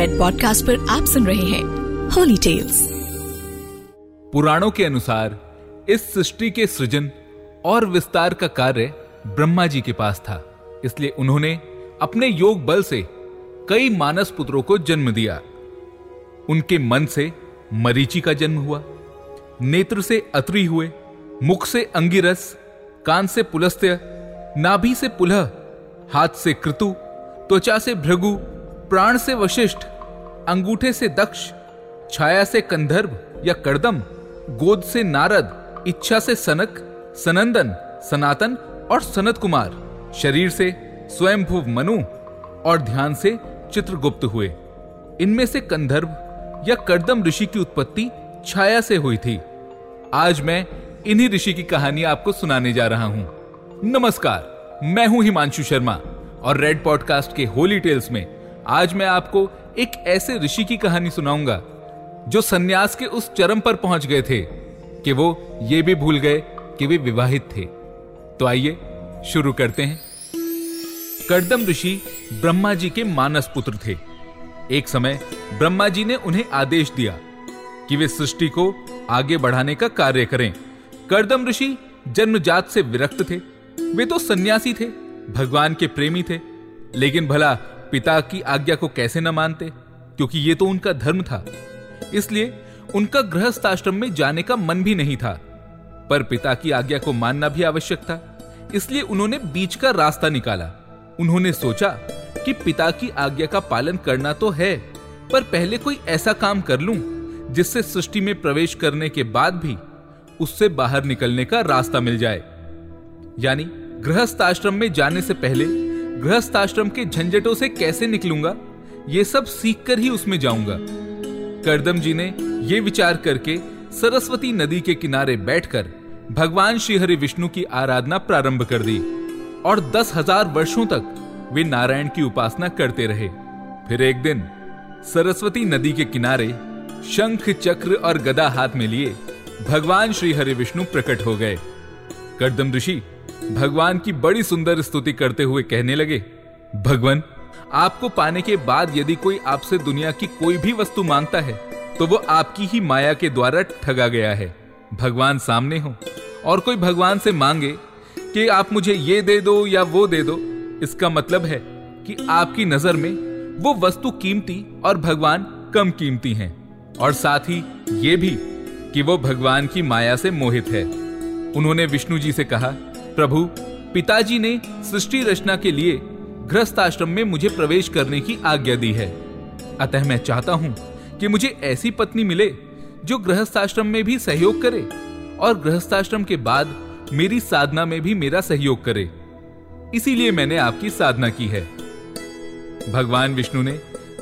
Red podcast पर आप सुन रहे हैं होली टेल्स पुराणों के अनुसार, इस सृष्टि के सृजन और विस्तार का कार्य ब्रह्मा जी के पास था। इसलिए उन्होंने अपने योग बल से कई मानस पुत्रों को जन्म दिया। उनके मन से मरीचि का जन्म हुआ, नेत्र से अत्रि हुए, मुख से अंगिरस, कान से पुलस्त्य, नाभि से पुलह, हाथ से कृतु, त्वचा से भृगु प्राण से वशिष्ठ, अंगूठे से दक्ष, छाया से कंधर्व या कर्दम गोद से नारद, इच्छा से सनक, सनंदन, सनातन और सनत कुमार, शरीर से स्वयंभुव मनु और ध्यान से चित्रगुप्त हुए। इनमें से कंधर्व या करदम ऋषि की उत्पत्ति छाया से हुई थी। आज मैं इन्हीं ऋषि की कहानी आपको सुनाने जा रहा हूँ। नमस्कार, मैं हूँ हिमांशु शर्मा और रेड पॉडकास्ट के होली टेल्स में आज मैं आपको एक ऐसे ऋषि की कहानी सुनाऊँगा, जो सन्यास के उस चरम पर पहुँच गए थे कि वो ये भी भूल गए कि वे विवाहित थे। तो आइए, शुरू करते हैं। करदम ऋषि ब्रह्मा जी के मानस पुत्र थे। एक समय ब्रह्मा जी ने उन्हें आदेश दिया कि वे सृष्टि को आगे बढ़ाने का कार्य करें। कर्दम ऋषि जन्मजात से विरक्त थे। वे तो सन्यासी थे, भगवान के प्रेमी थे, लेकिन भला पिता की आज्ञा को कैसे न मानते? क्योंकि ये तो उनका धर्म था। इसलिए उनका गृहस्थ आश्रम में जाने का मन भी नहीं था। पर पिता की आज्ञा को मानना भी आवश्यक था। इसलिए उन्होंने बीच का रास्ता निकाला। उन्होंने सोचा कि पिता की आज्ञा का पालन करना तो है, पर पहले कोई ऐसा काम कर लूँ, जिससे सृष्टि में प्रवेश करने के बाद भी उससे बाहर निकलने का रास्ता मिल जाए। यानी गृहस्थ आश्रम में जाने से पहले गृहस्थ आश्रम के झंझटों से कैसे निकलूँगा? ये सब सीख कर ही उसमें जाऊँगा। करदम जी ने ये विचार करके सरस्वती नदी के किनारे बैठकर भगवान श्री हरि विष्णु की आराधना प्रारंभ कर दी और दस हज़ार वर्षों तक वे नारायण की उपासना करते रहे। फिर एक दिन सरस्वती नदी के किनारे शंख, चक्र और गदा हाथ में लिए भगवान श्री हरि विष्णु प्रकट हो गए। करदम ऋषि भगवान की बड़ी सुंदर स्तुति करते हुए कहने लगे, भगवान, आपको पाने के बाद यदि कोई आपसे दुनिया की कोई भी वस्तु माँगता है तो वो आपकी ही माया के द्वारा ठगा गया है। भगवान सामने हो और कोई भगवान से मांगे कि आप मुझे ये दे दो या वो दे दो, इसका मतलब है कि आपकी नज़र में वो वस्तु कीमती और भगवान कम कीमती हैं। और साथ ही ये भी कि वो भगवान की माया से मोहित है। उन्होंने विष्णु जी से कहा प्रभु, पिताजी ने सृष्टि रचना के लिए गृहस्थ आश्रम में मुझे प्रवेश करने की आज्ञा दी है। अतः मैं चाहता हूँ कि मुझे ऐसी पत्नी मिले जो गृहस्थ आश्रम में भी सहयोग करे और गृहस्थ आश्रम के बाद मेरी साधना में भी मेरा सहयोग करे। इसीलिए मैंने आपकी साधना की है। भगवान विष्णु ने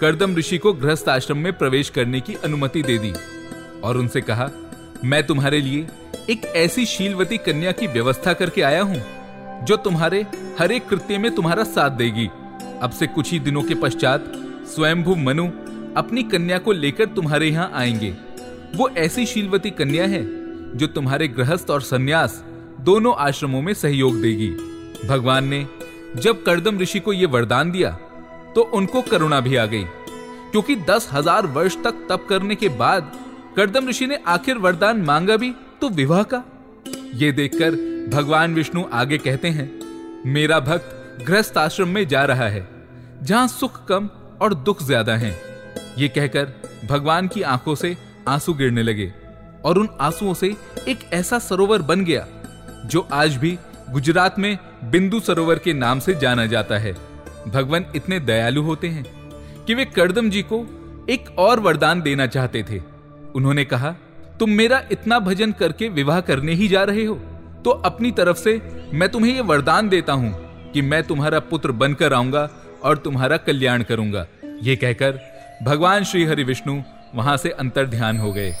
करदम ऋषि को गृहस्थ आश्रम में प्रवेश करने की अनुमति दे दी और उनसे कहा, मैं तुम्हारे लिए एक ऐसी शीलवती कन्या की व्यवस्था करके आया हूँ, जो तुम्हारे हर एक कृत्य में तुम्हारा साथ देगी। अब से कुछ ही दिनों के पश्चात स्वयंभू मनु अपनी कन्या को लेकर तुम्हारे यहाँ आएँगे। वो ऐसी शीलवती कन्या है, जो तुम्हारे गृहस्थ और सन्यास दोनों आश्रमों में सहयोग देगी। भगवान ने जब करदम ऋषि को यह वरदान दिया तो उनको करुणा भी आ गई, क्योंकि दस हज़ार वर्ष तक तप करने के बाद करदम ऋषि ने आखिर वरदान मांगा भी तो विवाह का? ये देखकर भगवान विष्णु आगे कहते हैं, मेरा भक्त गृहस्थ आश्रम में जा रहा है, जहाँ सुख कम और दुख ज़्यादा है। ये कहकर भगवान की आँखों से आँसू गिरने लगे और उन आंसुओं से एक ऐसा सरोवर बन गया, जो आज भी गुजरात में बिंदु सरोवर के नाम से जाना जाता है। भगवान इतने दयालु होते हैं कि वे करदम जी को एक और वरदान देना चाहते थे। उन्होंने कहा तुम मेरा इतना भजन करके विवाह करने ही जा रहे हो। तो अपनी तरफ़ से मैं तुम्हें यह वरदान देता हूँ कि मैं तुम्हारा पुत्र बनकर आऊँगा और तुम्हारा कल्याण करूँगा। ये कहकर भगवान श्री हरि विष्णु वहाँ से अंतर ध्यान हो गए।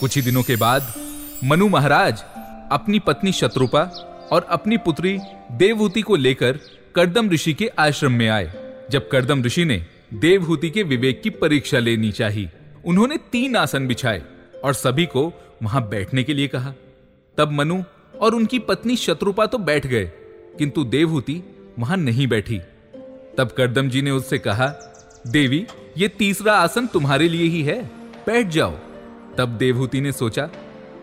कुछ ही दिनों के बाद मनु महाराज अपनी पत्नी शत्रुपा और अपनी पुत्री देवहूति को लेकर करदम ऋषि के आश्रम में आए, जब करदम ऋषि ने देवहूति के विवेक की परीक्षा लेनी चाहिए उन्होंने तीन आसन बिछाए। और सभी को वहाँ बैठने के लिए कहा। तब मनु और उनकी पत्नी शत्रुपा तो बैठ गए, किंतु देवहूति वहाँ नहीं बैठी। तब करदम जी ने उससे कहा, देवी, ये तीसरा आसन तुम्हारे लिए ही है, बैठ जाओ। तब देवहूति ने सोचा,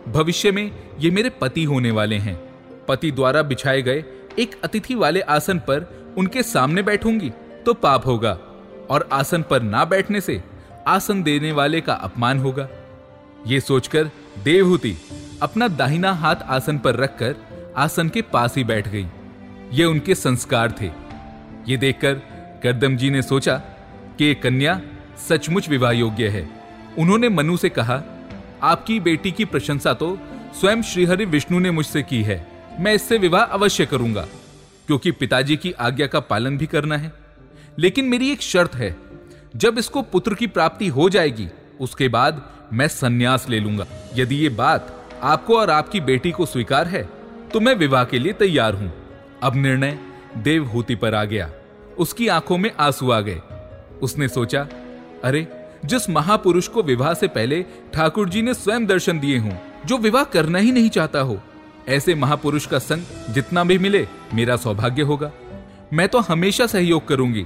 भविष्य में ये मेरे पति होने वाले हैं। पति द्वारा बिछाए गए एक अतिथि वाले आसन पर उनके सामने बैठूँगी तो पाप होगा, और आसन पर ना बैठने से आसन देने वाले का अपमान होगा। ये सोचकर देवहूति अपना दाहिना हाथ आसन पर रखकर आसन के पास ही बैठ गई। ये उनके संस्कार थे। ये देखकर करदम जी ने सोचा कि कन्या सचमुच विवाह योग्य है। उन्होंने मनु से कहा, आपकी बेटी की प्रशंसा तो स्वयं श्रीहरि विष्णु ने मुझसे की है। मैं इससे विवाह अवश्य करूँगा, क्योंकि पिताजी की आज्ञा का पालन भी करना है। लेकिन मेरी एक शर्त है, जब इसको पुत्र की प्राप्ति हो जाएगी उसके बाद मैं सन्यास ले लूँगा। यदि ये बात आपको और आपकी बेटी को स्वीकार है तो मैं विवाह के लिए तैयार हूँ। अब निर्णय देवहूति पर आ गया। उसकी आँखों में आँसू आ गए। उसने सोचा, अरे, जिस महापुरुष को विवाह से पहले ठाकुर जी ने स्वयं दर्शन दिए हों, जो विवाह करना ही नहीं चाहता हो, ऐसे महापुरुष का संग जितना भी मिले, मेरा सौभाग्य होगा। मैं तो हमेशा सहयोग करूँगी।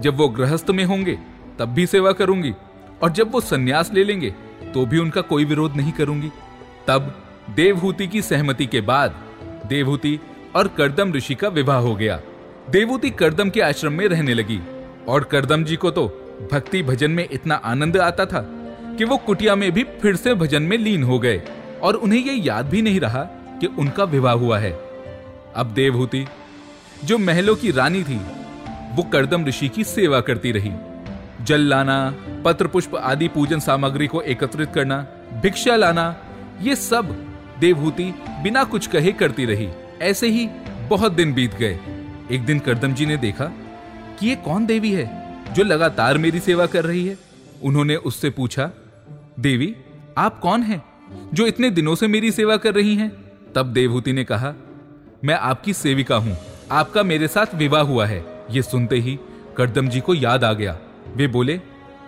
जब वो गृहस्थ में होंगे, तब भी सेवा करूँगी। और जब वो सन्यास ले लेंगे तो भी उनका कोई विरोध नहीं करूँगी। तब देवहूति की सहमति के बाद देवहूति और करदम ऋषि का विवाह हो गया। देवहूति करदम के आश्रम में रहने लगी और करदम जी को तो भक्ति भजन में इतना आनंद आता था कि वो कुटिया में भी फिर से भजन में लीन हो गए और उन्हें यह याद भी नहीं रहा कि उनका विवाह हुआ है। अब देवहूति, जो महलों की रानी थी, वो करदम ऋषि की सेवा करती रही। जल लाना पत्र पुष्प आदि पूजन सामग्री को एकत्रित करना, भिक्षा लाना, ये सब देवहूति बिना कुछ कहे करती रही। ऐसे ही बहुत दिन बीत गए। एक दिन करदम जी ने देखा कि ये कौन देवी है जो लगातार मेरी सेवा कर रही है। उन्होंने उससे पूछा, देवी, आप कौन हैं जो इतने दिनों से मेरी सेवा कर रही हैं? तब देवहूति ने कहा, मैं आपकी सेविका हूँ। आपका मेरे साथ विवाह हुआ है। ये सुनते ही करदम जी को याद आ गया। वे बोले,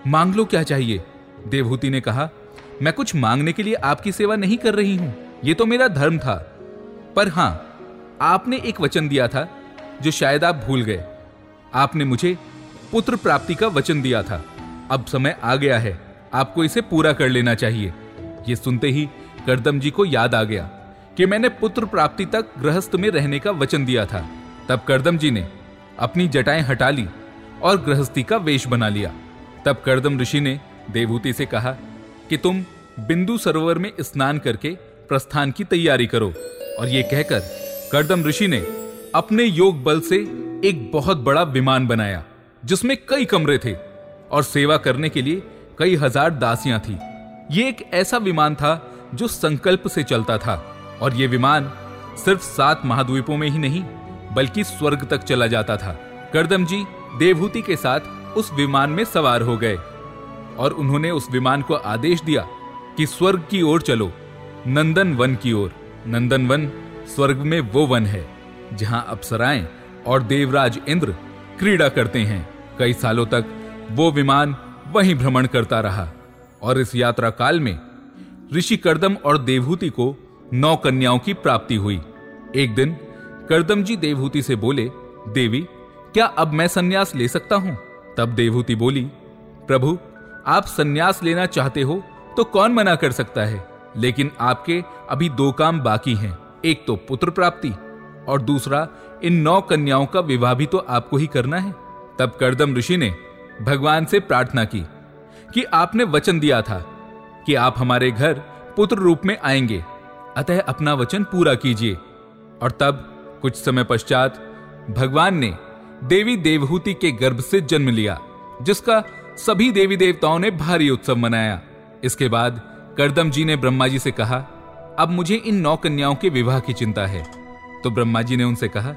मांग लो क्या चाहिए? देवहूति ने कहा, मैं कुछ मांगने के लिए आपकी सेवा नहीं कर रही हूँ। ये तो मेरा धर्म था। पर हाँ, आपने एक वचन दिया था, जो शायद आप भूल गए। आपने मुझे पुत्र प्राप्ति का वचन दिया था। अब समय आ गया है, आपको इसे पूरा कर लेना चाहिए। ये सुनते ही करदम जी को याद आ गया कि मैंने पुत्र प्राप्ति तक गृहस्थ में रहने का वचन दिया था। तब करदम जी ने अपनी जटाएँ हटा ली और गृहस्थी का वेश बना लिया। तब करदम ऋषि ने देवहूति से कहा कि तुम बिंदु सरोवर में स्नान करके प्रस्थान की तैयारी करो। और ये कहकर करदम ऋषि ने अपने योग बल से एक बहुत बड़ा विमान बनाया, जिसमें कई कमरे थे और सेवा करने के लिए कई हज़ार दासियाँ थी। ये एक ऐसा विमान था जो संकल्प से चलता था और ये विमान सिर्फ़ सात महाद्वीपों में ही नहीं, बल्कि स्वर्ग तक चला जाता था। करदम जी देवहूति के साथ उस विमान में सवार हो गए और उन्होंने उस विमान को आदेश दिया कि स्वर्ग की ओर चलो, नंदन वन की ओर। नंदन वन, स्वर्ग में वो वन है, जहाँ अप्सराएँ और देवराज इंद्र क्रीड़ा करते हैं। कई सालों तक वो विमान वहीं भ्रमण करता रहा और इस यात्रा काल में ऋषि करदम और देवहूति को नौ कन्याओं की प्राप्ति हुई। एक दिन करदम जी देवहूति से बोले, देवी क्या अब मैं सन्यास ले सकता हूँ? तब देवहूति बोली, प्रभु, आप सन्यास लेना चाहते हो तो कौन मना कर सकता है? लेकिन आपके अभी दो काम बाकी हैं, एक तो पुत्र प्राप्ति और दूसरा, इन नौ कन्याओं का विवाह भी तो आपको ही करना है। तब करदम ऋषि ने भगवान से प्रार्थना की कि आपने वचन दिया था कि आप हमारे घर पुत्र रूप में आएँगे। अतः अपना वचन पूरा कीजिए। और तब, कुछ समय पश्चात, भगवान ने देवी देवहूति के गर्भ से जन्म लिया, जिसका सभी देवी देवताओं ने भारी उत्सव मनाया। इसके बाद करदम जी ने ब्रह्मा जी से कहा, अब मुझे इन नौ कन्याओं के विवाह की चिंता है। तो ब्रह्मा जी ने उनसे कहा,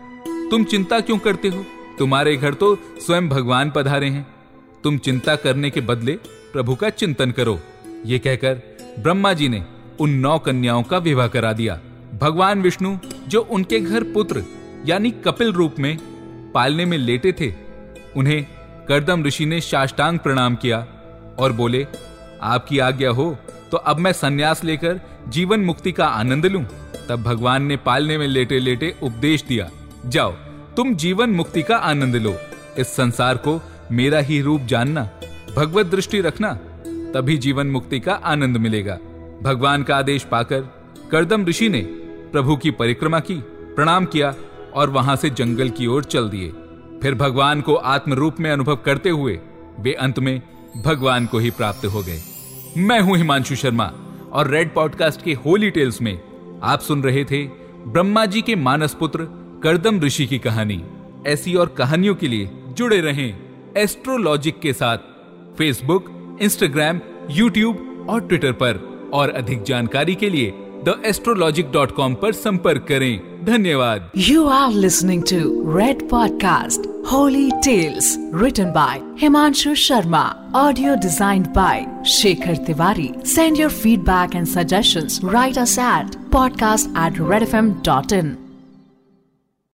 तुम चिंता क्यों करते हो? तुम्हारे घर तो स्वयं भगवान पधारे हैं। तुम चिंता करने के बदले प्रभु का चिंतन करो। ये कहकर ब्रह्मा जी ने उन नौ कन्याओं का विवाह करा दिया। भगवान विष्णु, जो उनके घर पुत्र, यानी कपिल रूप में पालने में लेटे थे। उन्हें करदम ऋषि ने साष्टांग प्रणाम किया और बोले, आपकी आज्ञा हो तो अब मैं सन्यास लेकर जीवन मुक्ति का आनंद लूँ। तब भगवान ने पालने में लेटे लेटे उपदेश दिया, जाओ, तुम जीवन मुक्ति का आनंद लो। इस संसार को मेरा ही रूप जानना, भगवत दृष्टि रखना, तभी जीवन मुक्ति का आनंद मिलेगा। भगवान का आदेश पाकर करदम ऋषि ने प्रभु की परिक्रमा की, प्रणाम किया और वहाँ से जंगल की ओर चल दिए। फिर भगवान को आत्म रूप में अनुभव करते हुए, वे अंत में भगवान को ही प्राप्त हो गए। मैं हूँ हिमांशु शर्मा और रेड पॉडकास्ट के होली टेल्स में आप सुन रहे थे ब्रह्मा जी के मानस पुत्र करदम ऋषि की कहानी। ऐसी और कहानियों के लिए जुड़े रहें एस्ट्रोलॉजिक के साथ फेसबुक इंस्टाग्राम यूट्यूब और ट्विटर पर। और अधिक जानकारी के लिए द एस्ट्रोलॉजिक डॉट कॉम आरोप संपर्क करें। धन्यवाद। You are listening to Red podcast Holi tales return by Himanshu Sharma audio design by Shekhar Tiwari send your feedback and suggestion write us at podcast at Red F M dot in